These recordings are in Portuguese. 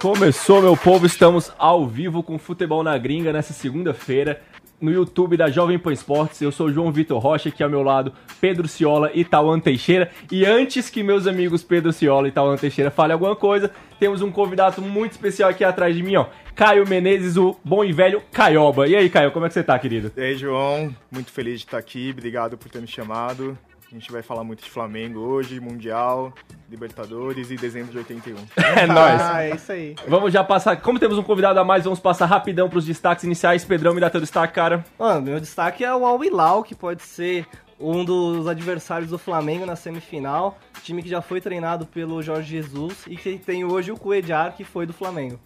Começou, meu povo, estamos ao vivo com Futebol na Gringa nessa segunda-feira no YouTube da Jovem Pan Esportes. Eu sou João Vitor Rocha, aqui ao meu lado Pedro Ciola e Tauan Teixeira. E antes que meus amigos Pedro Ciola e Tauan Teixeira falem alguma coisa, temos um convidado muito especial aqui atrás de mim, ó. Caio Menezes, o bom e velho Caioba. E aí, Caio, como é que você tá, querido? E aí, João, muito feliz de estar aqui, obrigado por ter me chamado. A gente vai falar muito de Flamengo hoje, Mundial, Libertadores e dezembro de 81. É nóis. Ah, é isso aí. Vamos já passar. Como temos um convidado a mais, vamos passar rapidão pros destaques iniciais. Pedrão, me dá teu destaque, cara. Mano, meu destaque é o Al Hilal, que pode ser um dos adversários do Flamengo na semifinal. Time que já foi treinado pelo Jorge Jesus e que tem hoje o Cuejar, que foi do Flamengo.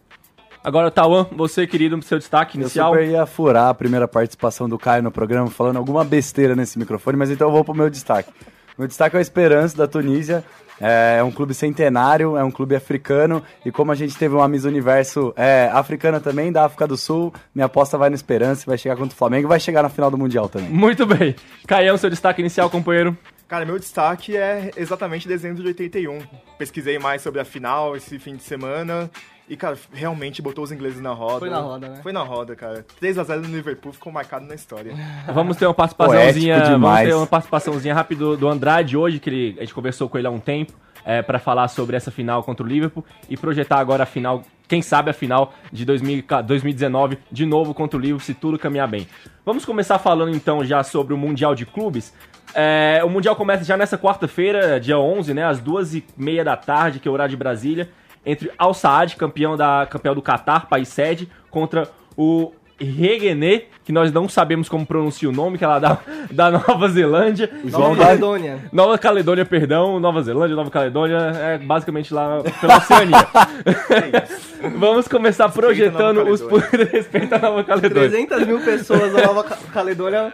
Agora, Tauan, você, querido, seu destaque Eu inicial. super ia furar a primeira participação do Caio no programa falando alguma besteira nesse microfone, mas então eu vou pro meu destaque. Meu destaque é o Esperança da Tunísia. É um clube centenário, é um clube africano e como a gente teve uma Miss Universo é, africana também, da África do Sul, minha aposta vai no Esperança, vai chegar contra o Flamengo e vai chegar na final do Mundial também. Muito bem. Caião, seu destaque inicial, companheiro. Cara, meu destaque é exatamente dezembro de 81. Pesquisei mais sobre a final esse fim de semana e, cara, realmente botou os ingleses na roda. Foi na roda, né? Foi na roda, cara. 3x0 no Liverpool ficou marcado na história. Vamos ter uma participaçãozinha, Poético vamos demais. ter uma participaçãozinha rápida do, do Andrade hoje, que ele- a gente conversou com ele há um tempo, é, para falar sobre essa final contra o Liverpool e projetar agora a final, quem sabe a final de 2000 2019, de novo contra o Liverpool, se tudo caminhar bem. Vamos começar falando então já sobre o Mundial de Clubes. É, o Mundial começa já nessa quarta-feira, dia 11, né, às duas e meia da tarde, que é o horário de Brasília, entre Al Saad, campeão, da, campeão do Catar, país sede, contra o Reguené, que nós não sabemos como pronuncia o nome, que é lá da, da Nova Zelândia. Nova Caledônia. Nova Caledônia, perdão, Nova Zelândia, Nova Caledônia, é basicamente lá pela Oceania. Vamos começar projetando os respeito à Nova Caledônia. 300 mil pessoas da Nova Ca- Caledônia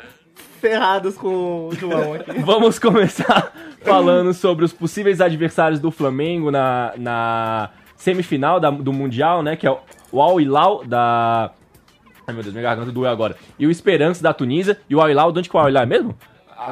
ferradas com o João aqui. Vamos começar falando sobre os possíveis adversários do Flamengo na, na semifinal da- do Mundial, né? Que é o- Al Hilal da. Ai meu Deus, minha garganta doeu agora. E o Esperança da Tunísia. E o Al Hilal, de onde que o Al Hilal é mesmo?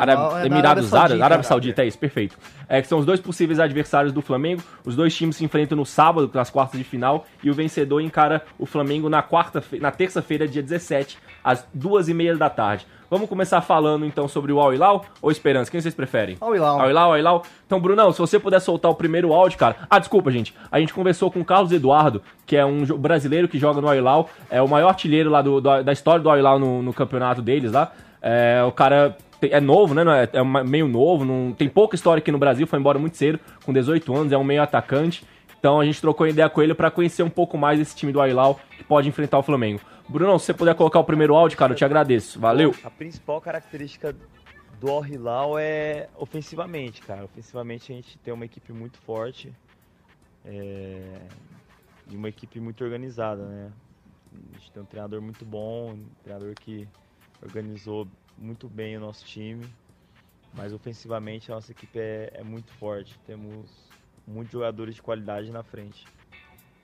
Hilal é Emirados Árabes. Arábia Saudita, é isso, perfeito. É que são os dois possíveis adversários do Flamengo. Os dois times se enfrentam no sábado, nas quartas de final, e o vencedor encara o Flamengo na quarta, na terça-feira, dia 17, às duas e meia da tarde. Vamos começar falando então sobre o Al Hilal ou Esperança? Quem vocês preferem? Al Hilal. Al Hilal, Al Hilal. Então, Brunão, se você puder soltar o primeiro áudio, cara. Ah, desculpa, gente. A gente conversou com o Carlos Eduardo, que é um brasileiro que joga no Al Hilal. É o maior artilheiro lá do, do- da história do Al Hilal no, no campeonato deles lá. É, o cara é novo, né? É, é meio novo, não, tem pouca história aqui no Brasil, foi embora muito cedo, com 18 anos, é um meio atacante. Então a gente trocou ideia com ele pra conhecer um pouco mais desse time do Al Hilal que pode enfrentar o Flamengo. Brunão, se você puder colocar o primeiro áudio, cara, eu te agradeço. Valeu. A principal característica do Al Hilal é ofensivamente, cara. Ofensivamente a gente tem uma equipe muito forte é, e uma equipe muito organizada, né? A gente tem um treinador muito bom, um treinador que organizou muito bem o nosso time, mas ofensivamente a nossa equipe é, é muito forte. Temos muitos jogadores de qualidade na frente.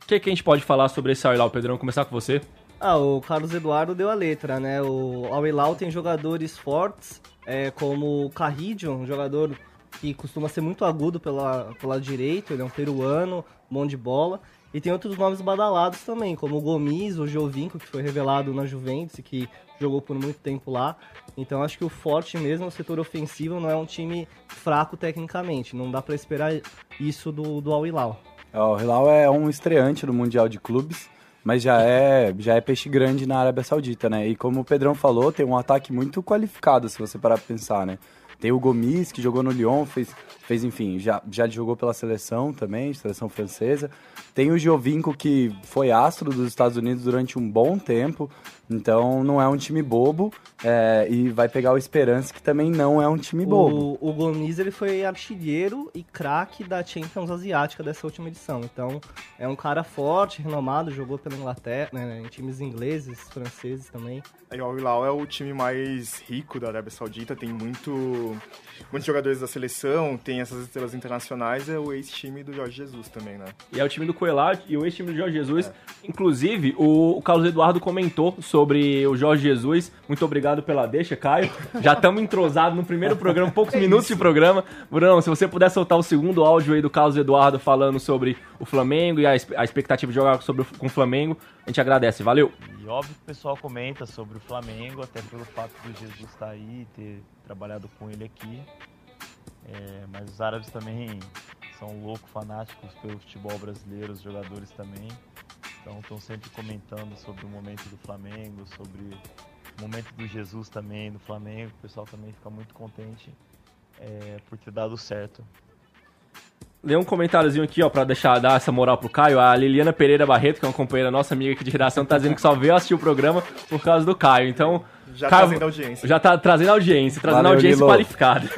O que, que a gente pode falar sobre esse Al Hilal, Pedrão? Começar com você. Ah, o Carlos Eduardo deu a letra, né? O Al Hilal tem jogadores fortes, é, como o Carridio, um jogador que costuma ser muito agudo pela, pelo lado direito, ele é um peruano, bom de bola. E tem outros nomes badalados também, como o Gomes, o Jovinco, que foi revelado na Juventus e que jogou por muito tempo lá. Então acho que o forte mesmo, o setor ofensivo, não é um time fraco tecnicamente. Não dá pra esperar isso do, do Al Hilal. O Hilal é um estreante no Mundial de Clubes. mas já é, já é peixe grande na Arábia Saudita, né? E como o Pedrão falou, tem um ataque muito qualificado, se você parar pra pensar, né? Tem o Gomis, que jogou no Lyon, fez, fez enfim, já, já jogou pela seleção também, seleção francesa. Tem o Giovinco, que foi astro dos Estados Unidos durante um bom tempo, então não é um time bobo. É, e vai pegar o Esperança, que também não é um time bobo. O, o Gomes ele foi artilheiro e craque da Champions Asiática dessa última edição. Então é um cara forte, renomado, jogou pela Inglaterra, né, em times ingleses, franceses também. E o Al Hilal é o time mais rico da Arábia Saudita, tem muito, muitos jogadores da seleção, tem essas estrelas internacionais, é o ex-time do Jorge Jesus também, né? E é o time do Coelho e o ex-time do Jorge Jesus. É. Inclusive, o, o Carlos Eduardo comentou sobre o Jorge Jesus. Muito obrigado pela deixa, Caio. Já estamos entrosados no primeiro programa, poucos é minutos isso. de programa. Bruno, se você puder soltar o segundo áudio aí do Carlos Eduardo falando sobre o Flamengo e a, a expectativa de jogar sobre o, com o Flamengo, a gente agradece. Valeu! E óbvio que o pessoal comenta sobre o Flamengo, até pelo fato do Jesus estar tá aí, ter trabalhado com ele aqui. É, mas os árabes também são loucos, fanáticos pelo futebol brasileiro, os jogadores também. Então estão sempre comentando sobre o momento do Flamengo, sobre o momento do Jesus também, do Flamengo. O pessoal também fica muito contente é, por ter dado certo. Lê um comentáriozinho aqui, ó, pra deixar, dar essa moral pro Caio. A Liliana Pereira Barreto, que é uma companheira nossa amiga aqui de redação, tá dizendo que só veio assistir o programa por causa do Caio. Então. Já Caio, trazendo audiência. Já tá trazendo audiência, trazendo Valeu, audiência Lilo. qualificada.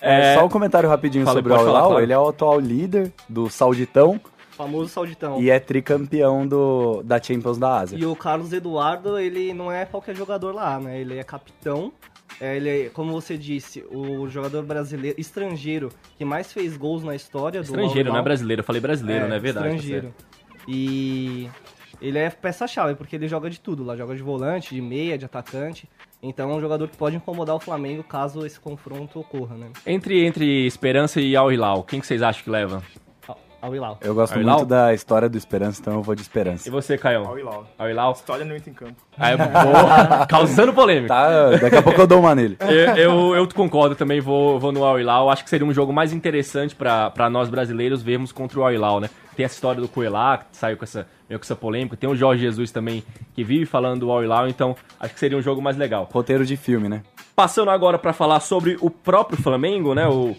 É, é, só um comentário rapidinho fala, sobre o Al claro. Ele é o atual líder do Sauditão. Famoso Sauditão. E é tricampeão do, da Champions da Ásia. E o Carlos Eduardo, ele não é qualquer jogador lá, né? Ele é capitão. É, ele é, como você disse, o jogador brasileiro, estrangeiro, que mais fez gols na história estrangeiro, do Estrangeiro, não é brasileiro. Eu falei brasileiro, é, não é verdade. Tá estrangeiro. Tá e ele é peça-chave, porque ele joga de tudo lá. Joga de volante, de meia, de atacante. Então é um jogador que pode incomodar o Flamengo caso esse confronto ocorra, né? Entre, entre Esperança e Al Hilal, quem que vocês acham que leva? Al Hilal. Eu gosto muito da história do Esperança, então eu vou de Esperança. E você, Caio? Al Hilal. Al Hilal? História não entra em campo. Ah, é boa. Causando polêmica. Tá, daqui a pouco eu dou uma nele. eu, eu, eu, concordo também, vou, vou no Al Hilal. Acho que seria um jogo mais interessante para nós brasileiros vermos contra o Al Hilal, né? Tem essa história do Coelá, que saiu com essa, meio com essa polêmica. Tem o Jorge Jesus também, que vive falando do Al Hilal, então acho que seria um jogo mais legal. Roteiro de filme, né? Passando agora para falar sobre o próprio Flamengo, né? O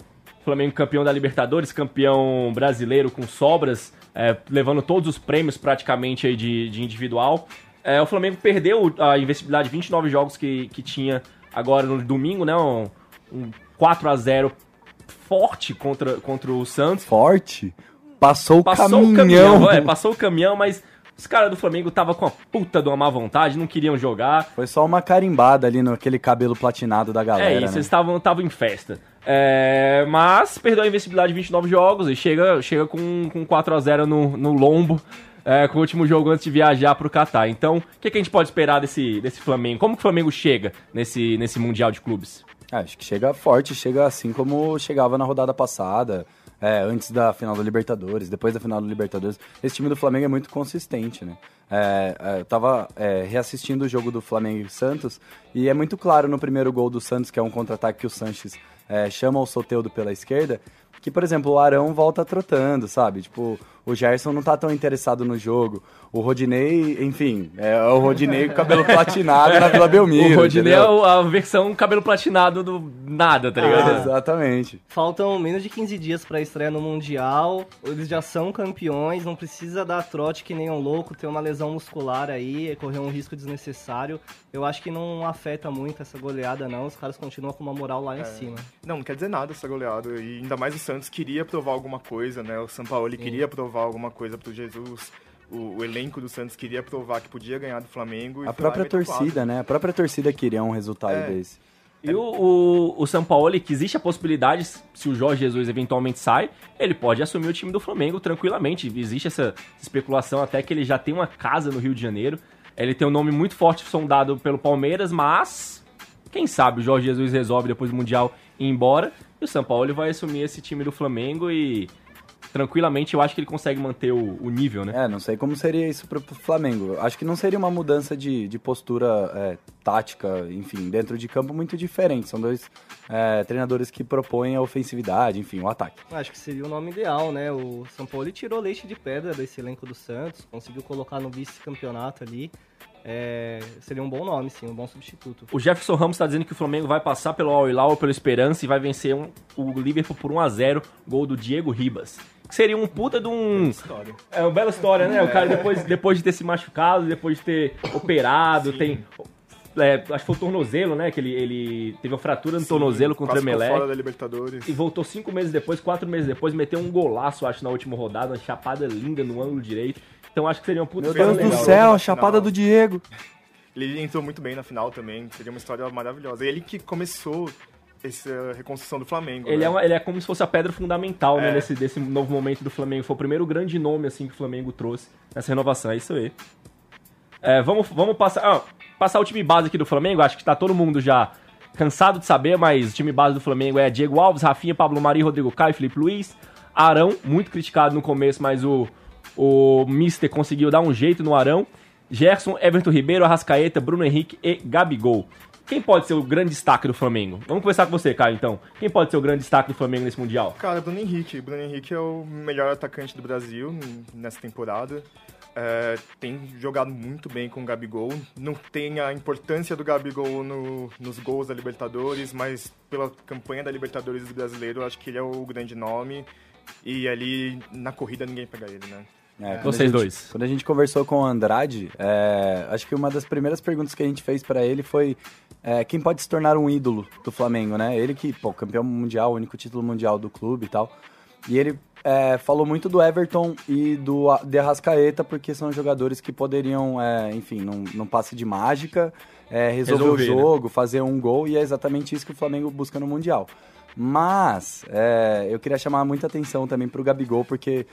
Flamengo campeão da Libertadores, campeão brasileiro com sobras, é, levando todos os prêmios praticamente aí de, de individual. É, o Flamengo perdeu a investibilidade de 29 jogos que, que tinha agora no domingo, né? Um, um 4 a 0 forte contra, contra o Santos. Forte? Passou o passou caminhão. O caminhão é, passou o caminhão, mas os caras do Flamengo tava com a puta de uma má vontade, não queriam jogar. Foi só uma carimbada ali naquele cabelo platinado da galera. É isso, né? eles estavam em festa. É, mas perdeu a invencibilidade de 29 jogos e chega, chega com, com 4 a 0 no, no lombo. É, com o último jogo antes de viajar pro Catar. Então, o que, que, a gente pode esperar desse, desse Flamengo? Como que o Flamengo chega nesse, nesse Mundial de Clubes? Ah, acho que chega forte, chega assim como chegava na rodada passada, é, antes da final da Libertadores, depois da final da Libertadores. Esse time do Flamengo é muito consistente, né? É, é, eu tava é, reassistindo o jogo do Flamengo e Santos e é muito claro no primeiro gol do Santos, que é um contra-ataque que o Sanches é, chama o Soteudo pela esquerda, que, por exemplo, o Arão volta trotando, sabe? Tipo, o Gerson não tá tão interessado no jogo. O Rodinei, enfim, é o Rodinei com cabelo platinado na Vila Belmiro. O Rodinei entendeu? é a versão cabelo platinado do nada, tá ligado? Ah, exatamente. Faltam menos de 15 dias pra estreia no Mundial. Eles já são campeões, não precisa dar trote que nem um louco, ter uma lesão muscular aí, correr um risco desnecessário. Eu acho que não afeta muito essa goleada, não. Os caras continuam com uma moral lá é. em cima. Não, não quer dizer nada essa goleada. E ainda mais o Santos queria provar alguma coisa, né? O São Paulo queria provar alguma coisa pro Jesus. O, o, elenco do Santos queria provar que podia ganhar do Flamengo. a própria torcida, né? A própria torcida queria um resultado é. desse. E o, o, o São Paulo, que existe a possibilidade, se o Jorge Jesus eventualmente sai, ele pode assumir o time do Flamengo tranquilamente. Existe essa especulação até que ele já tem uma casa no Rio de Janeiro. Ele tem um nome muito forte sondado pelo Palmeiras, mas quem sabe o Jorge Jesus resolve depois do Mundial ir embora. E o São Paulo vai assumir esse time do Flamengo e tranquilamente eu acho que ele consegue manter o, o nível, né? É, não sei como seria isso pro Flamengo. Acho que não seria uma mudança de, de postura é, tática, enfim, dentro de campo muito diferente. São dois é, treinadores que propõem a ofensividade, enfim, o ataque. Acho que seria o nome ideal, né? O São Paulo tirou leite de pedra desse elenco do Santos, conseguiu colocar no vice-campeonato ali. É, seria um bom nome, sim, um bom substituto. O Jefferson Ramos está dizendo que o Flamengo vai passar pelo Al Hilal pelo Esperança e vai vencer um, o Liverpool por 1 a 0 gol do Diego Ribas. Que seria um puta de um. História. É uma bela história, né? O cara depois, depois de ter se machucado, depois de ter operado, tem. é, acho que foi o tornozelo, né? Que ele, ele teve uma fratura no tornozelo contra o Emelec. fora da Libertadores. E voltou cinco meses depois, quatro meses depois, meteu um golaço, acho, na última rodada, uma chapada linda no ângulo direito. Então acho que seria um puta Meu história Deus do legal. céu, Na a chapada do Diego. Ele entrou muito bem na final também. Seria uma história maravilhosa. Ele que começou essa reconstrução do Flamengo. Ele né? é, uma- ele é como se fosse a pedra fundamental, né, É. nesse, desse novo momento do Flamengo. Foi o primeiro grande nome, assim, que o Flamengo trouxe nessa renovação. É isso aí. É, vamos, vamos passar, ah, passar o time base aqui do Flamengo. Acho que tá todo mundo já cansado de saber, mas o time base do Flamengo é Diego Alves, Rafinha, Pablo Mari, Rodrigo Caio, Felipe Luiz. Arão, muito criticado no começo, mas o, o Mister conseguiu dar um jeito no Arão. Gerson, Everton Ribeiro, Arrascaeta, Bruno Henrique e Gabigol. Quem pode ser o grande destaque do Flamengo? Vamos começar com você, Caio, então. Quem pode ser o grande destaque do Flamengo nesse Mundial? Cara, Bruno Henrique. Bruno Henrique é o melhor atacante do Brasil nessa temporada. É, tem jogado muito bem com o Gabigol. Não tem a importância do Gabigol no- nos gols da Libertadores, mas pela campanha da Libertadores do brasileiro, acho que ele é o grande nome. E ali na corrida ninguém pega ele, né? É, Vocês gente- dois. Quando a gente conversou com o Andrade, é, acho que uma das primeiras perguntas que a gente fez pra ele foi é, quem pode se tornar um ídolo do Flamengo, né? Ele que, pô, campeão mundial, único título mundial do clube e tal. E ele é, falou muito do Everton e do de Arrascaeta, porque são jogadores que poderiam, é, enfim, num, num passe de mágica, é, resolver, Resolver, né? o jogo, fazer um gol, e é exatamente isso que o Flamengo busca no Mundial. Mas eu queria chamar muita atenção também pro Gabigol, porque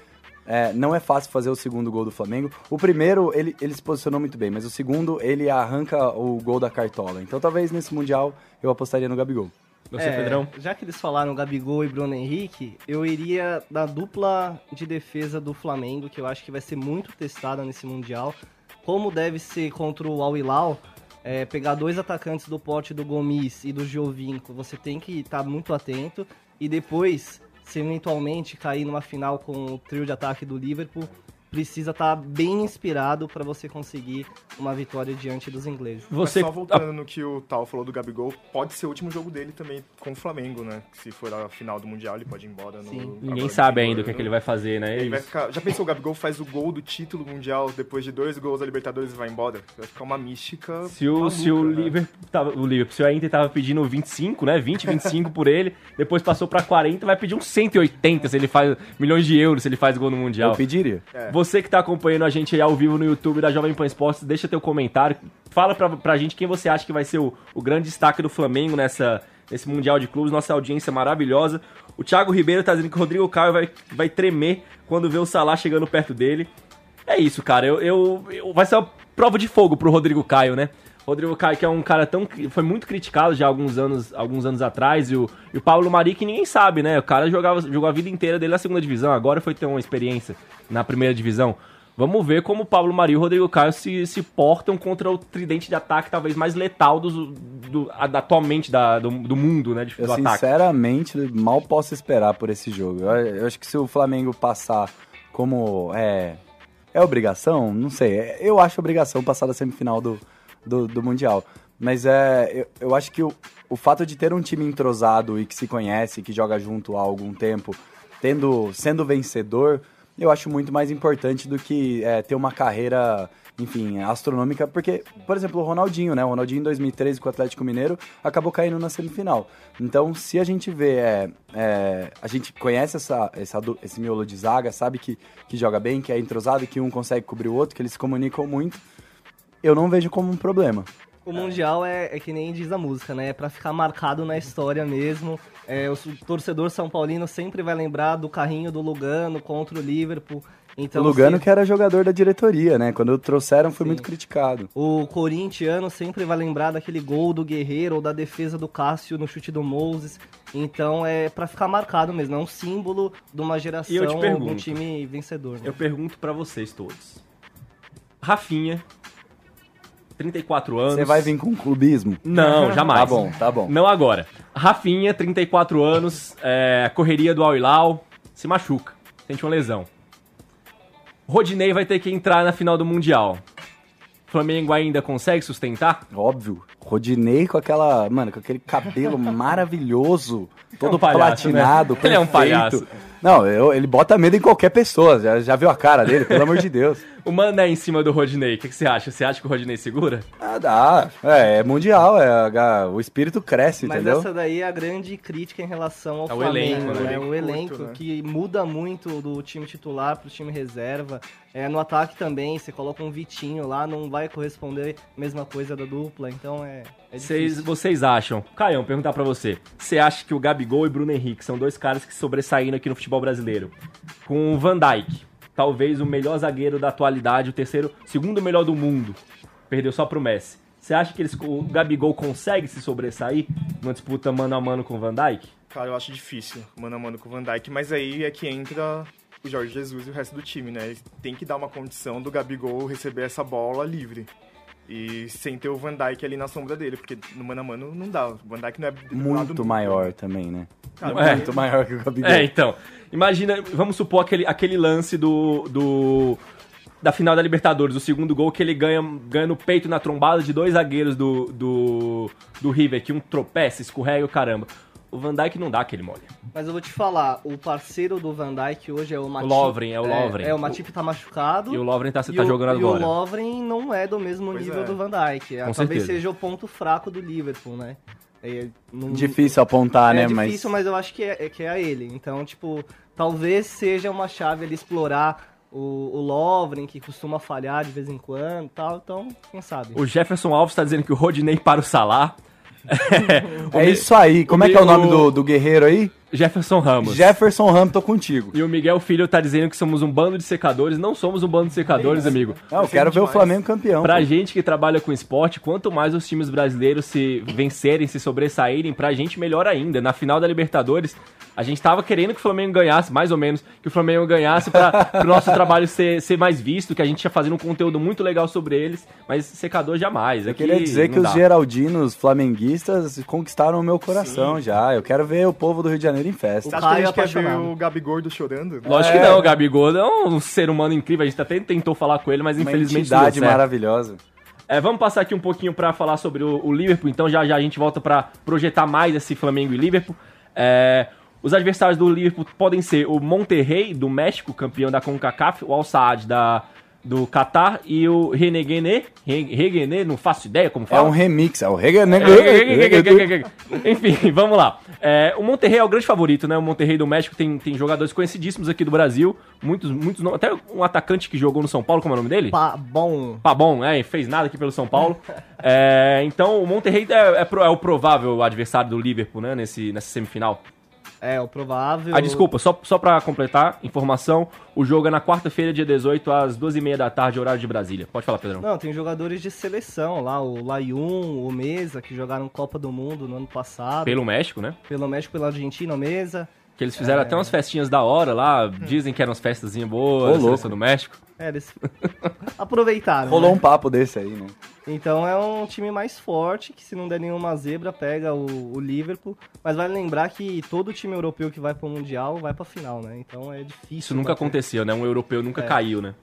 é, não é fácil fazer o segundo gol do Flamengo. O primeiro, ele, ele se posicionou muito bem, mas o segundo, ele arranca o gol da cartola. Então talvez nesse Mundial eu apostaria no Gabigol. Você, É, Pedrão? Já que eles falaram Gabigol e Bruno Henrique, eu iria da dupla de defesa do Flamengo, que eu acho que vai ser muito testada nesse Mundial. Como deve ser contra o Al Hilal, é, pegar dois atacantes do porte do Gomes e do Giovinco, você tem que estar muito atento. E depois, se eventualmente cair numa final com o trio de ataque do Liverpool, precisa estar bem inspirado para você conseguir uma vitória diante dos ingleses. Você. Mas só voltando no que o Tal falou do Gabigol, pode ser o último jogo dele também com o Flamengo, né? Se for a final do Mundial, ele pode ir embora. No, Sim. Ninguém agora sabe ainda o que, é que ele vai fazer, né? Ele vai ficar... Já pensou, o Gabigol faz o gol do título mundial depois de dois gols da Libertadores e vai embora? Vai ficar uma mística. Se o, maluca, se o né? Liverpool, tava, o Liverpool, se o Inter tava pedindo 25, né? 20, 25 por ele, depois passou pra 40, vai pedir uns 180 se ele faz milhões de euros se ele faz gol no Mundial. Eu pediria. É. Você que tá acompanhando a gente aí ao vivo no YouTube da Jovem Pan Esportes, deixa teu comentário. Fala pra, pra gente quem você acha que vai ser o, o grande destaque do Flamengo nessa, nesse Mundial de Clubes. Nossa audiência maravilhosa. O Thiago Ribeiro tá dizendo que o Rodrigo Caio vai, vai tremer quando vê o Salah chegando perto dele. É isso, cara. Eu, eu, eu- vai ser uma prova de fogo pro Rodrigo Caio, né? Rodrigo Caio, que é um cara tão. Foi muito criticado já há alguns anos, alguns anos atrás. E o, e o Pablo Mari, que ninguém sabe, né? O cara jogava, jogou a vida inteira dele na segunda divisão, agora foi ter uma experiência na primeira divisão. Vamos ver como o Pablo Mari e o Rodrigo Caio se, se portam contra o tridente de ataque talvez mais letal dos, do, atualmente da, do, do mundo, né? De, Eu do ataque. sinceramente mal posso esperar por esse jogo. Eu, eu acho que se o Flamengo passar como é é obrigação, não sei. Eu acho obrigação passar da semifinal do, do, do mundial. Mas é, eu, eu acho que o, o fato de ter um time entrosado e que se conhece, que joga junto há algum tempo, tendo sendo vencedor, eu acho muito mais importante do que é, ter uma carreira, enfim, astronômica. Porque, por exemplo, o Ronaldinho, né? O Ronaldinho em 2013 com o Atlético Mineiro acabou caindo na semifinal. Então, se a gente vê, é, é, a gente conhece essa, essa, esse miolo de zaga, sabe que, que joga bem, que é entrosado, que um consegue cobrir o outro, que eles se comunicam muito, eu não vejo como um problema. O Mundial é, é que nem diz a música, né? É pra ficar marcado na história mesmo. É, o torcedor São Paulino sempre vai lembrar do carrinho do Lugano contra o Liverpool. Então, o Lugano se- que era jogador da diretoria, né? Quando trouxeram foi Sim. muito criticado. O corintiano sempre vai lembrar daquele gol do Guerreiro ou da defesa do Cássio no chute do Moses. Então é pra ficar marcado mesmo, é um símbolo de uma geração de um time vencedor. né? Eu pergunto pra vocês todos. Rafinha, 34 anos. Você vai vir com clubismo? Não, jamais. Tá bom, tá bom. Não agora. Rafinha, 34 anos, é, correria do Al Hilal, se machuca, sente uma lesão. Rodinei vai ter que entrar na final do Mundial. Flamengo ainda consegue sustentar? Óbvio. Rodinei com aquela, mano, com aquele cabelo maravilhoso, todo um palhaço, platinado, né? Ele é um perfeito. palhaço. Não, eu- ele bota medo em qualquer pessoa. Já, já viu a cara dele, pelo amor de Deus. O Mané em cima do Rodinei, o que, que você acha? Você acha que o Rodinei segura? Ah, dá. É, é mundial, é, o espírito cresce, Mas entendeu? essa daí é a grande crítica em relação ao Ao Flamengo, elenco, né? né? O elenco Curto, né? que muda muito do time titular pro time reserva. É, no ataque também, você coloca um Vitinho lá, não vai corresponder a mesma coisa da dupla, então é, é Vocês, difícil. vocês acham? Caião, perguntar pra você. Você acha que o Gabigol e Bruno Henrique são dois caras que sobressaíram aqui no futebol brasileiro? Com o Van Dijk, talvez o melhor zagueiro da atualidade, o terceiro, segundo melhor do mundo. Perdeu só pro Messi. Você acha que eles, o Gabigol consegue se sobressair numa disputa mano a mano com o Van Dijk? Cara, eu acho difícil, mano a mano com o Van Dijk, mas aí é que entra o Jorge Jesus e o resto do time, né? Têm que dar uma condição do Gabigol receber essa bola livre. E sem ter o Van Dijk ali na sombra dele, porque no mano a mano não dá. O Van Dijk não é Muito maior também, né? Cara, É. Muito maior que o Gabigol. É, então. Imagina, vamos supor aquele, aquele lance do, do. Da final da Libertadores, o segundo gol que ele ganha, ganha no peito na trombada de dois zagueiros do, do, do River, que um tropeça, escorrega o caramba. O Van Dijk não dá aquele mole. Mas eu vou te falar, o parceiro do Van Dijk hoje é o Matip. Lovren, é o Lovren. É, o Matip tá machucado. E o Lovren tá, tá o- jogando e o agora. Lovren não é do mesmo Pois nível é. do Van Dijk. É, Com talvez certeza. seja o ponto fraco do Liverpool, né? É, não- Difícil apontar, é né? Mas difícil, mas... eu acho que é, é que é a ele. Então, tipo, talvez seja uma chave ele explorar o, o Lovren, que costuma falhar de vez em quando e tal. Então, quem sabe? O Jefferson Alves tá dizendo que o Rodinei para o Salah. O é isso aí. Como é que é o nome do, do guerreiro aí? Jefferson Ramos. Jefferson Ramos, tô contigo. E o Miguel Filho tá dizendo que somos um bando de secadores. Não somos um bando de secadores, amigo. Não, eu quero ver o demais. Flamengo campeão. Pra pô. gente que trabalha com esporte, quanto mais os times brasileiros se vencerem, se sobressaírem, pra gente melhor ainda. Na final da Libertadores, a gente tava querendo que o Flamengo ganhasse, mais ou menos, que o Flamengo ganhasse pra pro nosso trabalho ser, ser mais visto, que a gente ia fazendo um conteúdo muito legal sobre eles, mas secador jamais. Eu Aqui queria dizer que não os dá. geraldinos flamenguistas conquistaram o meu coração já. Eu quero ver o povo do Rio de Janeiro em festa. Você acha que a Caio gente quer ver o Gabigordo chorando? Lógico É. que não, o Gabigol é um ser humano incrível, a gente até tentou falar com ele, mas Uma infelizmente não deu certo. maravilhosa. É, vamos passar aqui um pouquinho pra falar sobre o, o Liverpool, então já já a gente volta pra projetar mais esse Flamengo e Liverpool. É, os adversários do Liverpool podem ser o Monterrey do México, campeão da CONCACAF, o Al Saad da do Qatar e o Reneguené, Reneguené, não faço ideia como É fala. um remix, é o Rega Enfim, vamos lá. É, o Monterrey é o grande favorito, né? O Monterrey do México tem, tem jogadores conhecidíssimos aqui do Brasil. Muitos, muitos. nomes. Até um atacante que jogou no São Paulo, como é o nome dele? Pá, bom. Pabon, é, fez nada aqui pelo São Paulo. É, então o Monterrey é, é é o provável adversário do Liverpool, né? Nesse, nessa semifinal. É, o provável. Ah, desculpa, só, só pra completar, informação: o jogo é na quarta-feira, dia 18, às 12h30 da tarde, horário de Brasília. Pode falar, Pedrão. Não, tem jogadores de seleção lá, o Layun, o Mesa, que jogaram Copa do Mundo no ano passado. Pelo México, né? Pelo México, pela Argentina, o Mesa. Que eles fizeram até umas festinhas da hora lá. Dizem que eram umas festazinhas boas, Ô, seleção louco. do México. É, eles aproveitaram. Rolou né? um papo desse aí, né? Então é um time mais forte, que se não der nenhuma zebra, pega o, o Liverpool. Mas vale lembrar que todo time europeu que vai pro Mundial vai pra final, né? Então é difícil. Isso nunca bater. aconteceu, né? Um europeu nunca É. caiu, né?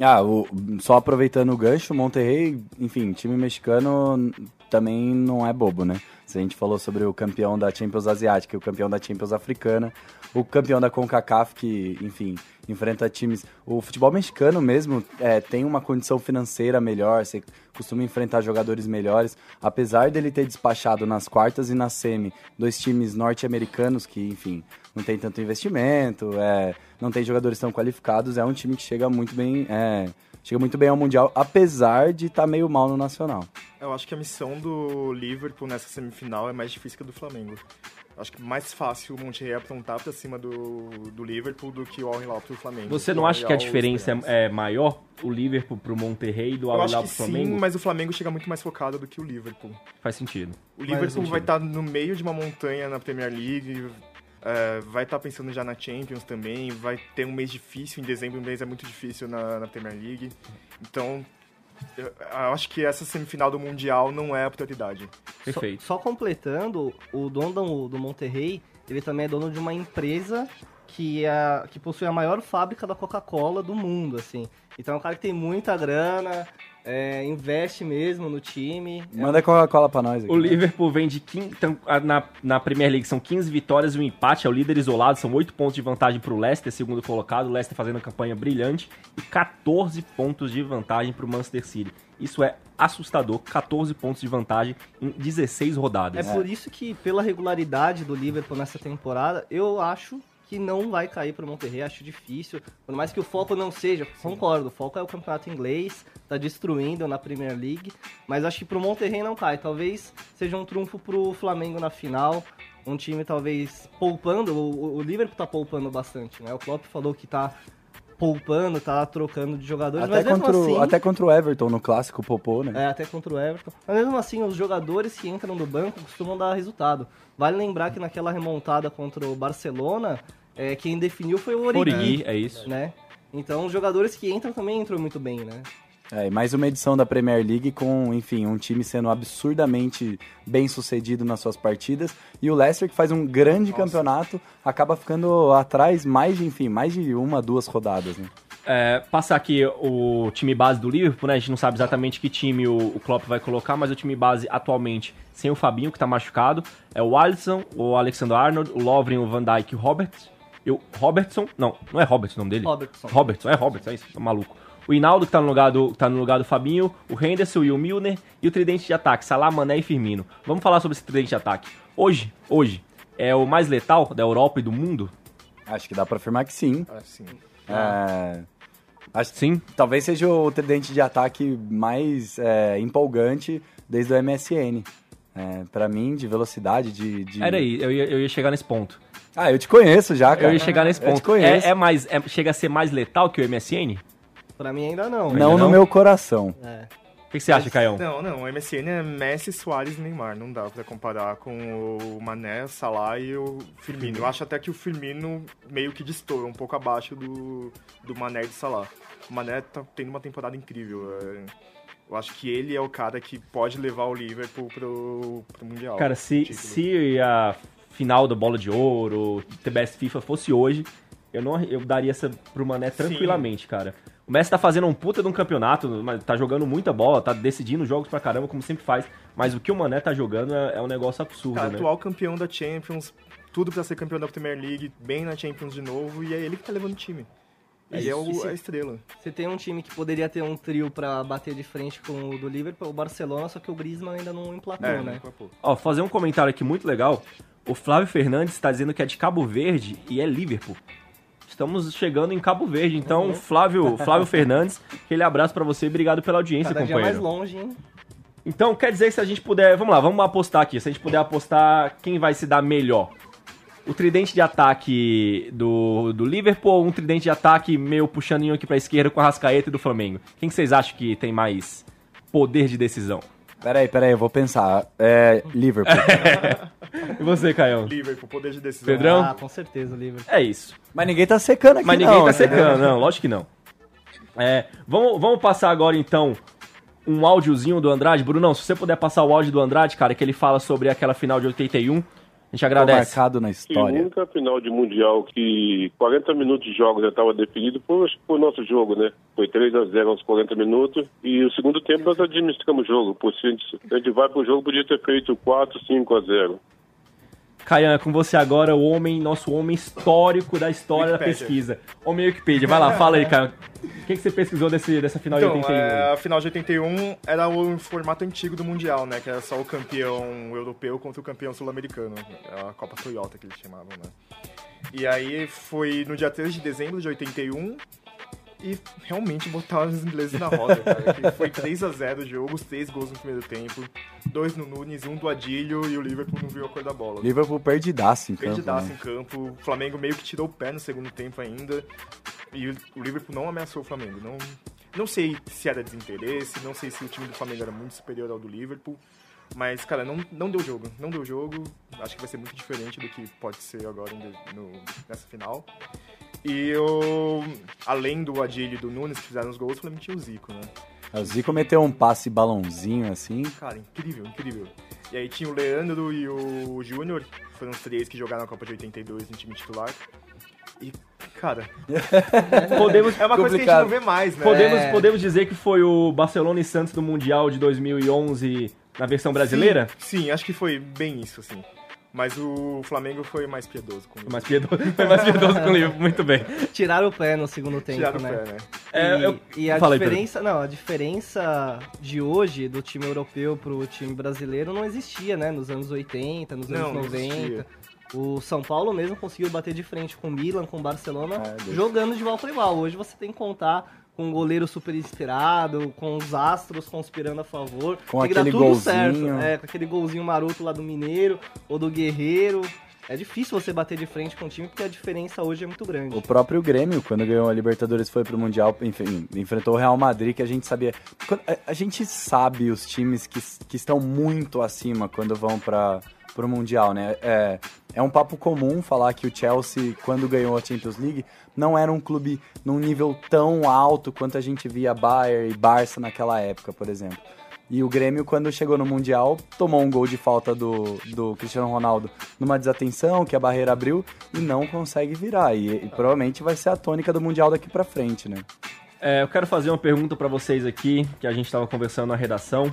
Ah, o- só aproveitando o gancho, o Monterrey, enfim, time mexicano também não é bobo, né? A gente falou sobre o campeão da Champions Asiática o campeão da Champions Africana, o campeão da CONCACAF, que, enfim, enfrenta times... O futebol mexicano mesmo é, tem uma condição financeira melhor, você costuma enfrentar jogadores melhores, apesar dele ter despachado nas quartas e na semi dois times norte-americanos que, enfim, não tem tanto investimento, é, não tem jogadores tão qualificados, é um time que chega muito bem, é, chega muito bem ao Mundial, apesar de estar meio mal no Nacional. Eu acho que a missão do Liverpool nessa semifinal é mais difícil que a do Flamengo. acho que mais fácil o Monterrey aprontar pra cima do, do Liverpool do que o Al Hilal pro Flamengo. Você O não acha que a diferença é, maior, o Liverpool pro Monterrey do Al Hilal que pro Flamengo? sim, mas o Flamengo chega muito mais focado do que o Liverpool. Faz sentido. O Liverpool sentido. vai estar no meio de uma montanha na Premier League, é, vai estar pensando já na Champions também, vai ter um mês difícil, em dezembro um mês é muito difícil na, na Premier League. Então, eu, eu acho que essa semifinal do Mundial não é a prioridade. Perfeito. Só, só completando, o dono do, do Monterrey, ele também é dono de uma empresa que, é, que possui a maior fábrica da Coca-Cola do mundo, assim. Então é um cara que tem muita grana, é, investe mesmo no time. Manda Coca-Cola pra nós aqui. O Liverpool vem de 15, então, na, na Premier League são 15 vitórias e um empate, é o líder isolado, são 8 pontos de vantagem pro Leicester, segundo colocado, o Leicester fazendo uma campanha brilhante, e 14 pontos de vantagem pro Manchester City. Isso é assustador, 14 pontos de vantagem em 16 É rodadas. por isso que, pela regularidade do Liverpool nessa temporada, eu acho que não vai cair pro Monterrey, acho difícil. Por mais que o foco não seja, concordo, o foco é o campeonato inglês, tá destruindo na Premier League, mas acho que pro Monterrey não cai. Talvez seja um trunfo pro Flamengo na final, um time talvez poupando, o, o Liverpool tá poupando bastante, né? O Klopp falou que tá poupando, tá trocando de jogadores, Até contra, o, assim... até contra o Everton no clássico Popô, né? É, até contra o Everton. Mas mesmo assim, os jogadores que entram do banco costumam dar resultado. Vale lembrar que naquela remontada contra o Barcelona, é, quem definiu foi o Origi, Origi, é isso. né? Então os jogadores que entram também entram muito bem, né? É, e mais uma edição da Premier League com, enfim, um time sendo absurdamente bem sucedido nas suas partidas. E o Leicester, que faz um grande campeonato, acaba ficando atrás mais de, enfim, mais de uma, duas rodadas, né? É, passar aqui o time base do Liverpool, né? A gente não sabe exatamente que time o, o Klopp vai colocar, mas o time base atualmente, sem o Fabinho, que tá machucado, é o Alisson, o Alexander Arnold, o Lovren, o Van Dijk e o Roberts. E o Robertson, não, não é Roberts o nome dele? Robertson. Robertson, é Robertson, é isso, tô maluco. O Hinaldo, que tá no lugar do, tá no lugar do Fabinho, o Henderson e o Milner, e o tridente de ataque, Salah, Mané e Firmino. Vamos falar sobre esse tridente de ataque. Hoje, hoje, é o mais letal da Europa e do mundo? Acho que dá pra afirmar que sim. Assim, É, acho que Sim. talvez seja o tridente de ataque mais é, empolgante desde o MSN. É, para mim, de velocidade, de. de... Era aí, eu ia, eu ia chegar nesse ponto. Ah, eu te conheço já, cara. Eu ia chegar nesse Eu te ponto. conheço. É, é mais, é- chega a ser mais letal que o MSN? Pra mim ainda não. Não, Ainda no não? meu coração. É. O que, que você acha, Caião? Não, não, o MSN é Messi, Soares e Neymar. Não dá pra comparar com o Mané, Salah e o Firmino. Eu acho até que o Firmino meio que destoa, um pouco abaixo do, do Mané e do Salah. O Mané tá tendo uma temporada incrível. é. Eu acho que ele é o cara que pode levar o Liverpool pro, pro Mundial. Cara, se, Título. se a final da Bola de Ouro, TBS FIFA fosse hoje, eu não eu daria essa pro Mané tranquilamente, cara. O Messi tá fazendo um puta de um campeonato, mas tá jogando muita bola, tá decidindo jogos pra caramba, como sempre faz. Mas o que o Mané tá jogando é, é um negócio absurdo, Cara, né? atual campeão da Champions, tudo pra ser campeão da Premier League, bem na Champions de novo, e é ele que tá levando o time. Ele é o, a estrela. Você tem um time que poderia ter um trio pra bater de frente com o do Liverpool, o Barcelona, só que o Griezmann ainda não emplacou, É, né? Ó, fazer um comentário aqui muito legal. O Flávio Fernandes está dizendo que é de Cabo Verde e é Liverpool. Estamos chegando em Cabo Verde, então, Flávio, Flávio Fernandes, aquele abraço pra você e obrigado pela audiência, Cada dia mais companheiro. longe, hein? Então, quer dizer que se a gente puder. Vamos lá, vamos apostar aqui. Se a gente puder apostar quem vai se dar melhor. O tridente de ataque do, do Liverpool ou um tridente de ataque meio puxandinho aqui pra esquerda com a Rascaeta e do Flamengo? Quem que vocês acham que tem mais poder de decisão? Peraí, peraí, eu vou pensar. É. Liverpool. E você, Caião? Liverpool, poder de decisão. Pedrão? Ah, com certeza Liverpool. É isso. Mas ninguém tá secando aqui, Mas ninguém não, tá entendeu? secando, não, lógico que não. É, vamos, vamos passar agora então um áudiozinho do Andrade. Brunão, se você puder passar o áudio do Andrade, cara, que ele fala sobre aquela final de 81, a gente agradece. marcado na E a história. única final de Mundial que 40 minutos de jogo já estava definido foi, o nosso jogo, né? Foi 3 a 0 aos 40 minutos. E o segundo tempo nós administramos o jogo. Por se a gente, vai pro jogo, podia ter feito 4, 5 a 0. Caian, com você agora, o homem, nosso homem histórico da história da Wikipedia. pesquisa. Homem Wikipedia, vai lá, fala aí, Caian. O que, que você pesquisou desse, dessa final Então, de 81? é, a final de 81 era o formato antigo do Mundial, né? Que era só o campeão europeu contra o campeão sul-americano. É A Copa Toyota que eles chamavam, né? E aí foi no dia 3 de dezembro de 81. E realmente botar os ingleses na roda, cara. Que foi 3 a 0 o jogo, 6 gols no primeiro tempo, dois no Nunes, um do Adílio e o Liverpool não viu a cor da bola. Liverpool perdidaço em campo. Perdidaço né? em campo, o Flamengo meio que tirou o pé no segundo tempo ainda, e o Liverpool não ameaçou o Flamengo. Não, não sei se era desinteresse, não sei se o time do Flamengo era muito superior ao do Liverpool, mas, cara, não, não deu jogo. Não deu jogo. Acho que vai ser muito diferente do que pode ser agora no- nessa final. E o, além do Adilho e do Nunes que fizeram os gols, Flamengo tinha o Zico, né? O Zico meteu um passe balãozinho assim. Cara, incrível, incrível. E aí tinha o Leandro e o Júnior, foram os três que jogaram a Copa de 82 no time titular. E, cara, Podemos, é uma coisa que a gente não vê mais, né? podemos, É. podemos dizer que foi o Barcelona e Santos do Mundial de 2011 na versão brasileira? Sim, sim, acho que foi bem isso, assim. Mas o Flamengo foi mais piedoso com Foi mais piedoso, foi mais piedoso com o Liverpool, muito bem. Tiraram o pé no segundo tempo, Tiraram o né? pé, né? É, e, eu- e a Fala aí, diferença, não, a diferença de hoje do time europeu pro time brasileiro não existia, né? Nos anos 80, nos anos não 90. existia. O São Paulo mesmo conseguiu bater de frente com o Milan, com o Barcelona, É, jogando de igual para igual. Hoje você tem que contar com um goleiro super inspirado, com os astros conspirando a favor. Com tem aquele tudo golzinho. certo. É, com aquele golzinho maroto lá do Mineiro ou do Guerreiro. É difícil você bater de frente com o time porque a diferença hoje é muito grande. O próprio Grêmio, quando ganhou a Libertadores, foi pro Mundial, enfim, enfrentou o Real Madrid, que a gente sabia. A gente sabe os times que, que estão muito acima quando vão para pro Mundial, né? É, é um papo comum falar que o Chelsea, quando ganhou a Champions League, não era um clube num nível tão alto quanto a gente via Bayern e Barça naquela época, por exemplo. E o Grêmio, quando chegou no Mundial, tomou um gol de falta do, do Cristiano Ronaldo numa desatenção, que a barreira abriu, e não consegue virar. E, e provavelmente vai ser a tônica do Mundial daqui pra frente, né? É, eu quero fazer uma pergunta pra vocês aqui, que a gente estava conversando na redação.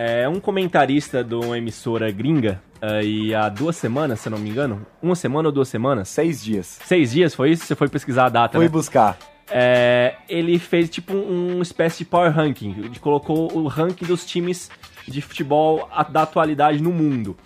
É, um comentarista de uma emissora gringa, é, e há duas semanas, se não me engano, uma semana ou duas semanas, Seis dias. seis dias, foi isso? Você foi pesquisar a data, Fui né? buscar. É, ele fez tipo um, uma espécie de power ranking. Ele colocou o ranking dos times de futebol da atualidade no mundo.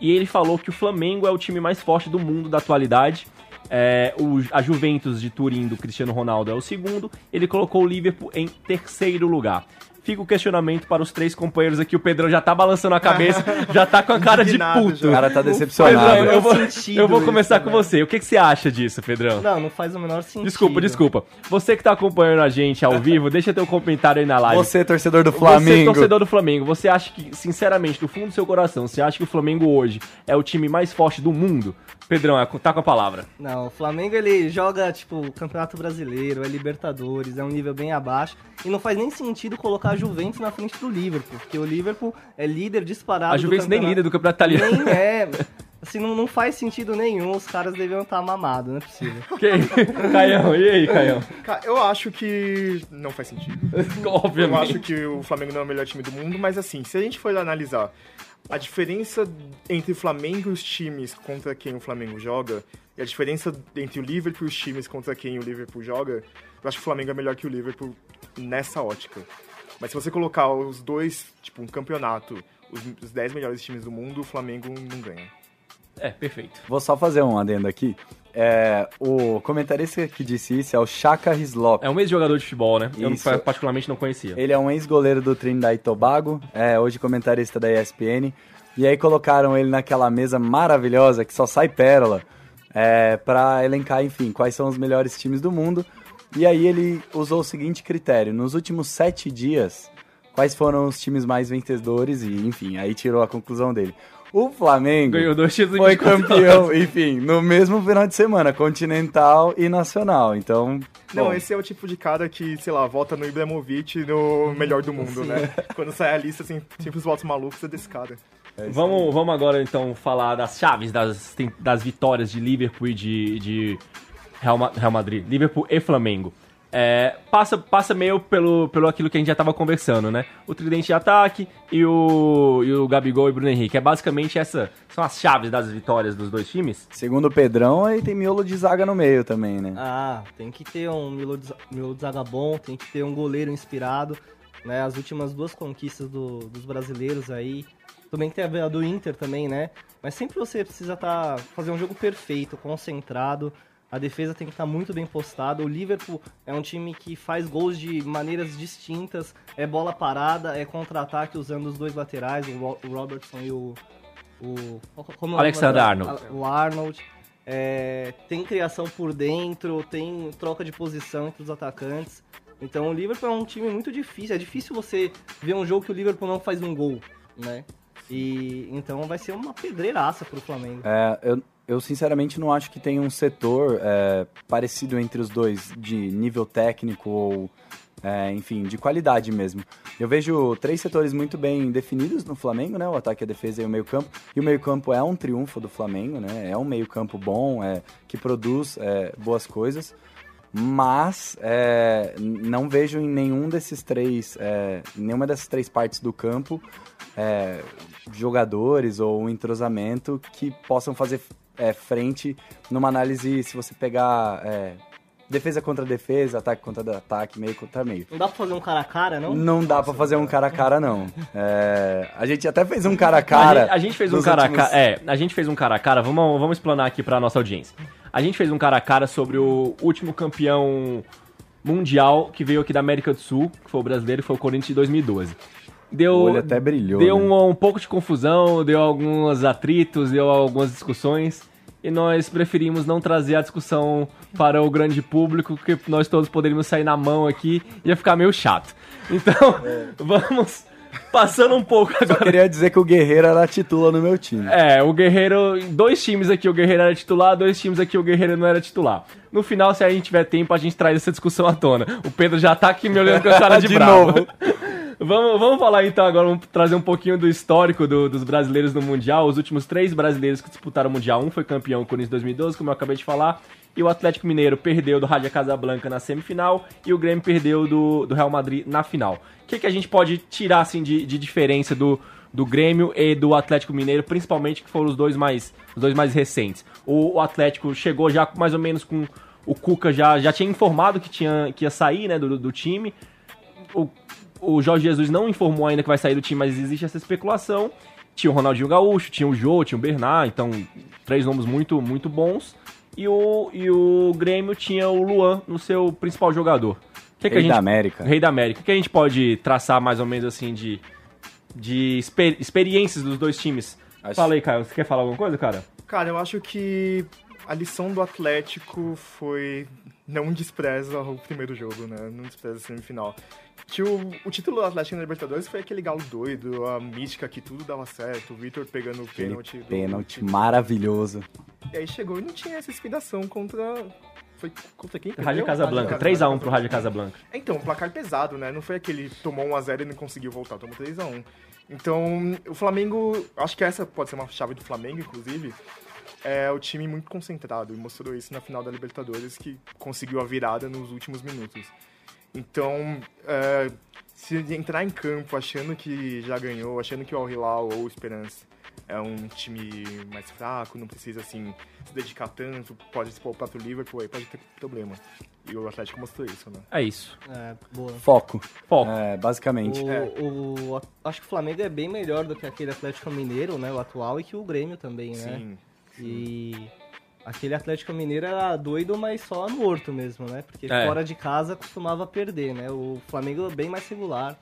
E ele falou que o Flamengo é o time mais forte do mundo da atualidade. É, o- a Juventus de Turim do Cristiano Ronaldo é o segundo. Ele colocou o Liverpool em terceiro lugar. Fica o questionamento para os três companheiros aqui. O Pedrão já tá balançando a cabeça, já tá com a cara de puto. O cara tá Pedrão, decepcionado. eu vou, sentido eu vou isso, começar com né? você. O que, que você acha disso, Pedrão? Não, não faz o menor sentido. Desculpa, desculpa. Você que tá acompanhando a gente ao vivo, deixa teu comentário aí na live. Você, torcedor do Você, Flamengo. torcedor do Flamengo, você acha que, sinceramente, do fundo do seu coração, você acha que o Flamengo hoje é o time mais forte do mundo? Pedrão, é- tá com a palavra. Não, o Flamengo ele joga tipo Campeonato Brasileiro, é Libertadores, é um nível bem abaixo e não faz nem sentido colocar a Juventus na frente do Liverpool, porque o Liverpool é líder disparado A do Juventus nem líder do campeonato italiano. Nem é. Assim, não, não faz sentido nenhum, os caras deviam estar mamados, não é possível. Que- Caião, e aí, Caião? Eu acho que não faz sentido. Eu Obviamente. acho que o Flamengo não é o melhor time do mundo, mas assim, se a gente for analisar a diferença entre o Flamengo e os times contra quem o Flamengo joga, e a diferença entre o Liverpool e os times contra quem o Liverpool joga, eu acho que o Flamengo é melhor que o Liverpool nessa ótica. Mas se você colocar os dois, tipo, um campeonato, os, os 10 melhores times do mundo, o Flamengo não ganha. É, perfeito. Vou só fazer um adendo aqui. É, o comentarista que disse isso é o Chaka Hislop. É um ex-jogador de futebol, né? Eu Isso. particularmente não conhecia. Ele é um ex-goleiro do Trinidad e Tobago, é hoje comentarista da ESPN. E aí colocaram ele naquela mesa maravilhosa que só sai pérola é, para elencar, enfim, quais são os melhores times do mundo. E aí ele usou o seguinte critério: nos últimos sete dias, quais foram os times mais vencedores? E, enfim, aí tirou a conclusão dele. O Flamengo Ganhou dois títulos em foi 24 campeão, enfim, no mesmo final de semana, continental e nacional. Então, Não, bom, esse é o tipo de cara que, sei lá, vota no Ibrahimovic no melhor do mundo, né? Quando sai a lista, assim, sempre os votos malucos é desse cara. Vamos, vamos agora então falar das chaves das, das vitórias de Liverpool e de, de Real, Real Madrid. Liverpool e Flamengo. É, passa, passa meio pelo, pelo aquilo que a gente já tava conversando, né? O tridente de ataque e o, e o Gabigol e Bruno Henrique. É basicamente essa. São as chaves das vitórias dos dois times. segundo o Pedrão, aí tem miolo de zaga no meio também, né? Ah, tem que ter um Milo de Milo de Zaga bom, tem que ter um goleiro inspirado, né? As últimas duas conquistas do- dos brasileiros aí. Também tem a do Inter também, né? Mas sempre você precisa tá, fazer um jogo perfeito, concentrado, A defesa tem que estar muito bem postada. O Liverpool é um time que faz gols de maneiras distintas. É bola parada, é contra-ataque usando os dois laterais, o Ro- o Robertson e o. o como é o Alexander nome? Arnold. O Arnold. É, tem criação por dentro, tem troca de posição entre os atacantes. Então o Liverpool é um time muito difícil. É difícil você ver um jogo que o Liverpool não faz um gol, né? E então vai ser uma pedreiraça pro Flamengo. É, eu, eu sinceramente não acho que tem um setor é, parecido entre os dois, de nível técnico ou, é, enfim, de qualidade mesmo. Eu vejo três setores muito bem definidos no Flamengo, né? O ataque, a defesa e o meio-campo. E o meio-campo é um triunfo do Flamengo, né? É um meio-campo bom, é, que produz é, boas coisas. Mas é, não vejo em nenhum desses três, é, nenhuma dessas três partes do campo é, jogadores ou um entrosamento que possam fazer é, frente numa análise, se você pegar é, defesa contra defesa, ataque contra ataque, meio contra meio. Não dá pra fazer um cara a cara, não? Não dá pra fazer um cara a cara, não. É, a gente até fez um cara a A cara. gente, a gente fez um cara a últimos- cara. É, a gente fez um cara a cara. Vamos, vamos explanar aqui pra nossa audiência. A gente fez um cara a cara sobre o último campeão mundial que veio aqui da América do Sul, que foi o brasileiro, foi o Corinthians de 2012. Deu, O olho até brilhou, Deu né? um, um pouco de confusão, deu alguns atritos, deu algumas discussões. E nós preferimos não trazer a discussão para o grande público, porque nós todos poderíamos sair na mão aqui e ia ficar meio chato. Então, vamos passando um pouco Só agora. queria dizer que o Guerreiro era titular no meu time. É, o Guerreiro. Dois times aqui o Guerreiro era titular, dois times aqui o Guerreiro não era titular. No final, se a gente tiver tempo, a gente traz essa discussão à tona. O Pedro já tá aqui me olhando com a cara de, De bravo. novo. Vamos, vamos falar então agora, vamos trazer um pouquinho do histórico do- dos brasileiros no Mundial. Os últimos três brasileiros que disputaram o Mundial. Um foi campeão, o Corinthians 2012, como eu acabei de falar. E o Atlético Mineiro perdeu do Rádio Casablanca na semifinal. E o Grêmio perdeu do, do Real Madrid na final. O que, que a gente pode tirar assim, de, de diferença do, do Grêmio e do Atlético Mineiro, principalmente que foram os dois mais, os dois mais recentes? O, o Atlético chegou já mais ou menos com. O Cuca já, já tinha informado que, tinha, que ia sair né, do, do time. O, o Jorge Jesus não informou ainda que vai sair do time, mas existe essa especulação. Tinha o Ronaldinho Gaúcho, tinha o Jô, tinha o Bernard, então três nomes muito, muito bons. E o, e o Grêmio tinha o Luan no seu principal jogador. Que que Rei a gente, da América. Rei da América. O que a gente pode traçar mais ou menos assim de, de exper- experiências dos dois times? Acho- Fala aí, Caio. Você quer falar alguma coisa, cara? Cara, eu acho que a lição do Atlético foi não despreza o primeiro jogo, né? Não despreza a semifinal. Que o, o título do Atlético na Libertadores foi aquele galo doido, a mística que tudo dava certo, o Vitor pegando o pênalti. do- pênalti maravilhoso. E aí chegou e não tinha essa inspiração contra. Foi contra quem? Rádio perdeu? Casablanca. Rádio 3x1 pro Rádio Casablanca. Então, um placar pesado, né? Não foi aquele tomou 1x0 e não conseguiu voltar, tomou 3x1. Então, o Flamengo, acho que essa pode ser uma chave do Flamengo, inclusive. É o time muito concentrado e mostrou isso na final da Libertadores, que conseguiu a virada nos últimos minutos. Então, é, se entrar em campo achando que já ganhou, achando que o Al Hilal ou o Esperança é um time mais fraco, não precisa assim se dedicar tanto, pode se poupar pro Liverpool, aí pode ter problema. E o Atlético mostrou isso, né? É isso. É, boa. Foco. Foco. É, basicamente. O, o- acho que o Flamengo é bem melhor do que aquele Atlético Mineiro, né? O atual, e que o Grêmio também, né? Sim. E aquele Atlético Mineiro era doido, mas só no horto mesmo, né? Porque É. fora de casa costumava perder, né? O Flamengo é bem mais regular.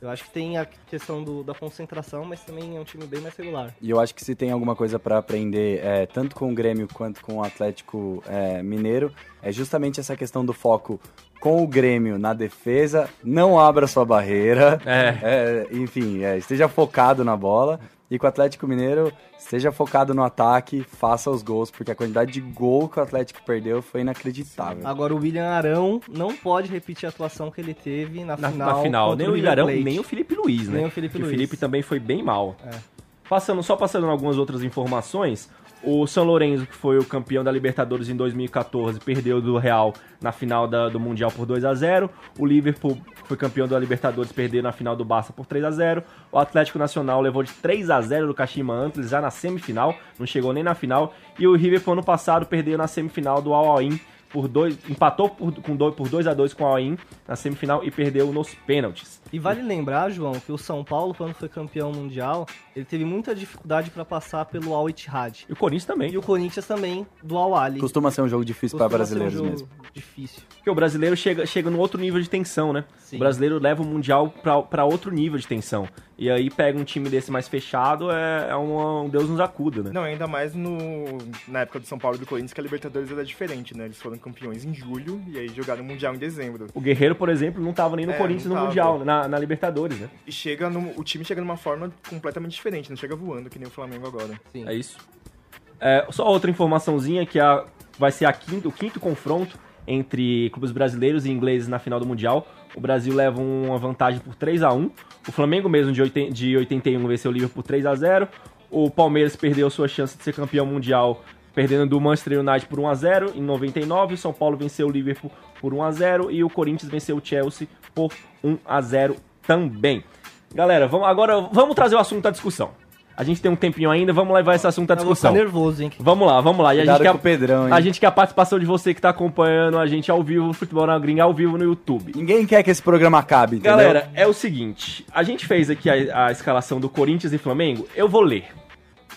Eu acho que tem a questão do- da concentração, mas também é um time bem mais regular. E eu acho que se tem alguma coisa pra aprender, é, tanto com o Grêmio quanto com o Atlético é, Mineiro, é justamente essa questão do foco com o Grêmio na defesa, não abra sua barreira, É. é, enfim, é, esteja focado na bola. E com o Atlético Mineiro, esteja focado no ataque, faça os gols, porque a quantidade de gol que o Atlético perdeu foi inacreditável. Agora o William Arão não pode repetir a atuação que ele teve na, Na, final. na final. Nem o Ilharão, Plate. nem o Felipe Luiz, né? Nem o Felipe Que Luiz. O Felipe também foi bem mal. É. Passando, só passando algumas outras informações, o São Lourenço, que foi o campeão da Libertadores em 2014, perdeu do Real na final da- do Mundial por 2 a 0 O Liverpool, que foi campeão da Libertadores, perdeu na final do Barça por 3 a 0 O Atlético Nacional levou de 3 a 0 do Kashima Antlers já na semifinal, não chegou nem na final. E o Liverpool ano passado perdeu na semifinal do Al Ain por dois, empatou por, com dois, por 2 a 2 com a All-In na semifinal e perdeu nos pênaltis. E vale lembrar, João, que o São Paulo, quando foi campeão mundial, ele teve muita dificuldade para passar pelo Al Ittihad. E o Corinthians também. E o Corinthians também, do Al Ali. Costuma ser um jogo difícil para Costuma ser um brasileiros jogo mesmo. Difícil. Porque o brasileiro chega, chega num outro nível de tensão, né? Sim. O brasileiro leva o Mundial pra outro nível de tensão. E aí pega um time desse mais fechado, é, é um, um Deus nos acuda, né? Não, ainda mais no, na época do São Paulo e do Corinthians, que a Libertadores era diferente, né? Eles foram campeões em julho e aí jogaram o Mundial em dezembro. O Guerreiro, por exemplo, não tava nem no É, Corinthians no. Mundial, na, na Libertadores, né? E chega no, o time chega numa forma completamente diferente, não chega voando que nem o Flamengo agora. Sim. É isso. É, só outra informaçãozinha que a, vai ser a quinto, o quinto confronto entre clubes brasileiros e ingleses na final do Mundial. O Brasil leva uma vantagem por 3 a 1 O Flamengo mesmo de, 80, de 81 venceu o Liverpool por 3 a 0 O Palmeiras perdeu sua chance de ser campeão mundial perdendo do Manchester United por 1 a 0 em 99. O São Paulo venceu o Liverpool por 1 a 0 e o Corinthians venceu o Chelsea por 1 a 0 também. Galera, vamos, agora vamos trazer o assunto à discussão. A gente tem um tempinho ainda, vamos levar esse assunto à Eu vou discussão. nervoso, hein? Vamos lá, vamos lá. E a gente, quer, o Pedrão, hein? a gente quer a participação de você que tá acompanhando a gente ao vivo, Futebol na Gringa, ao vivo no YouTube. Ninguém quer que esse programa acabe, entendeu? Galera, é o seguinte, a gente fez aqui a, a escalação do Corinthians e Flamengo, eu vou ler.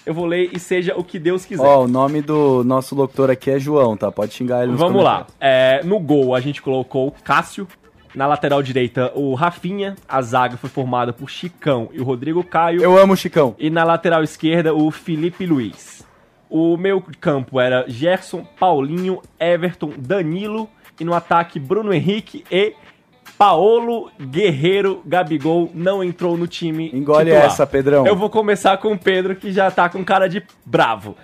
Eu vou ler e seja o que Deus quiser. Ó, o nome do nosso locutor aqui é João, tá? Pode xingar ele nos Vamos lá. É, no gol a gente colocou o Cássio. Na lateral direita, o Rafinha. A zaga foi formada por Chicão e o Rodrigo Caio. Eu amo o Chicão. E na lateral esquerda, o Felipe Luiz. O meu campo era Gerson, Paulinho, Everton, Danilo. E no ataque, Bruno Henrique e Paolo Guerreiro Gabigol não entrou no time. Engole titular. essa, Pedrão. Eu vou começar com o Pedro, que já tá com cara de bravo.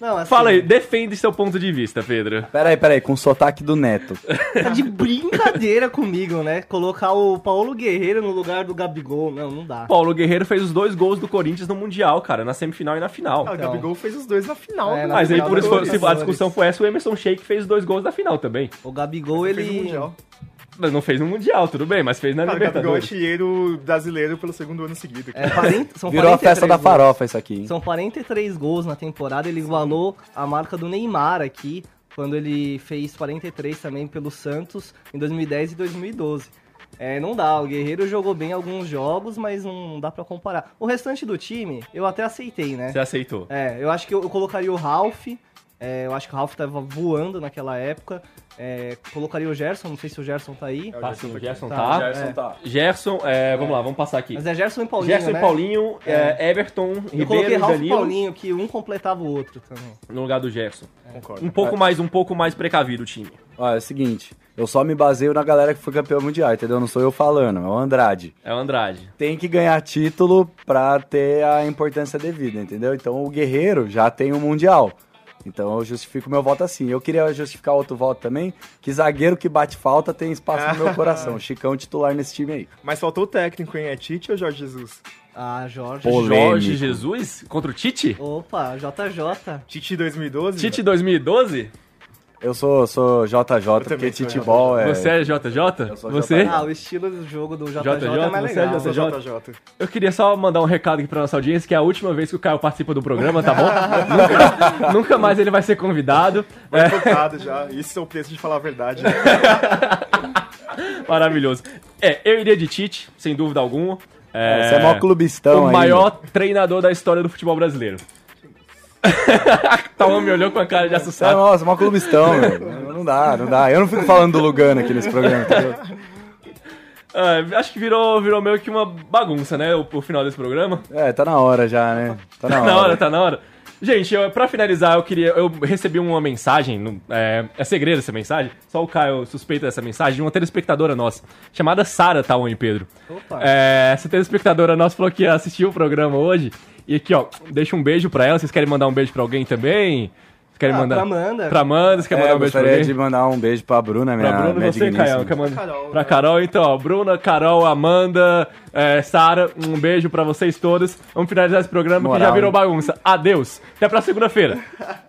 Não, assim, Fala aí, defende seu ponto de vista, Pedro. Peraí, peraí, com o sotaque do Neto. Tá de brincadeira comigo, né? Colocar o Paulo Guerreiro no lugar do Gabigol. Não, não dá. Paulo Guerreiro fez os dois gols do Corinthians no Mundial, cara, na semifinal e na final. Ah, o Então. Gabigol fez os dois na final. É, né? na Mas aí, final por isso, se a discussão foi essa, o Emerson Sheik fez os dois gols da final também. O Gabigol, Fez ele. no Mundial. Mas não fez no Mundial, tudo bem, mas fez na Cara, o Gabigol é Libertadores. artilheiro brasileiro pelo segundo ano seguido. É, 40, são Virou a 43 festa da farofa isso aqui, hein? São 43 gols na temporada. Ele igualou a marca do Neymar aqui, quando ele fez 43 também pelo Santos em 2010 e 2012. É, não dá, o Guerreiro jogou bem alguns jogos, mas não dá pra comparar. O restante do time, eu até aceitei, né? Você aceitou. É, eu acho que eu, eu colocaria o Ralph. É, eu acho que o Ralph tava voando naquela época. É, colocaria o Gerson, não sei se o Gerson tá aí. Sim, o Gerson Tá, tá. Gerson tá. Gerson, é, vamos lá, vamos passar aqui. Mas é Gerson e Paulinho, Gerson né? e Paulinho, é, Everton, Eu Ribeiro coloquei e Ralph e Danilo Paulinho, que um completava o outro também. no lugar do Gerson. Concordo. Um pouco mais, um pouco mais precavido o time. Ó, é o seguinte, eu só me baseio na galera que foi campeão mundial, entendeu? Não sou eu falando, é o Andrade. É o Andrade. Tem que ganhar título pra ter a importância devida, entendeu? Então o Guerreiro já tem o Mundial. Então eu justifico meu voto assim. Eu queria justificar outro voto também, que zagueiro que bate falta tem espaço no meu coração. Chicão titular nesse time aí. Mas faltou o técnico, hein? É Tite ou Jorge Jesus? Ah, Jorge. Polêmico. Jorge Jesus contra o Tite? Opa, JJ. Tite 2012? Tite 2012? Eu sou, sou JJ, porque também sou Titebol é... Você é JJ? sou Você? JJ. Ah, o estilo do jogo do JJ, JJ, é mais você é legal. Eu sou JJ? Eu queria só mandar um recado aqui pra nossa audiência, que é a última vez que o Caio participa do programa, tá bom? nunca, nunca mais ele vai ser convidado. Foi É, já. Isso é o preço de falar a verdade. né? maravilhoso. É, eu iria de Tite, sem dúvida alguma. É, Você é mó clubistão O ainda. maior treinador da história do futebol brasileiro. Tava me olhou com a cara de é, assustado. nossa, mó clubistão, meu. Não dá, não dá. Eu não fico falando do Lugano aqui nesse programa, entendeu? Ah, acho que virou, virou meio que uma bagunça, né? O, o final desse programa. É, tá na hora já, né? Tá na Tá hora. na hora, tá na hora. Gente, eu, pra finalizar, eu queria. Eu recebi uma mensagem, no- é, é segredo essa mensagem, só o Caio suspeita dessa mensagem, de uma telespectadora nossa, chamada Sara Taone Pedro. Opa. É, essa telespectadora nossa falou que assistiu o programa hoje. E aqui, ó, deixa um beijo pra ela. Vocês querem mandar um beijo pra alguém também? Vocês querem Ah, mandar? pra Amanda. Pra Amanda, você quer É, mandar eu um beijo pra gostaria alguém? de mandar um beijo pra Bruna, minha, Pra Bruna minha e você. Caio. Quer mandar? Carol, Pra né? Carol, então, ó, Bruna, Carol, Amanda, é, Sara, um beijo pra vocês todos. Vamos finalizar esse programa que Moral, já virou hein? bagunça. Adeus. Até pra segunda-feira.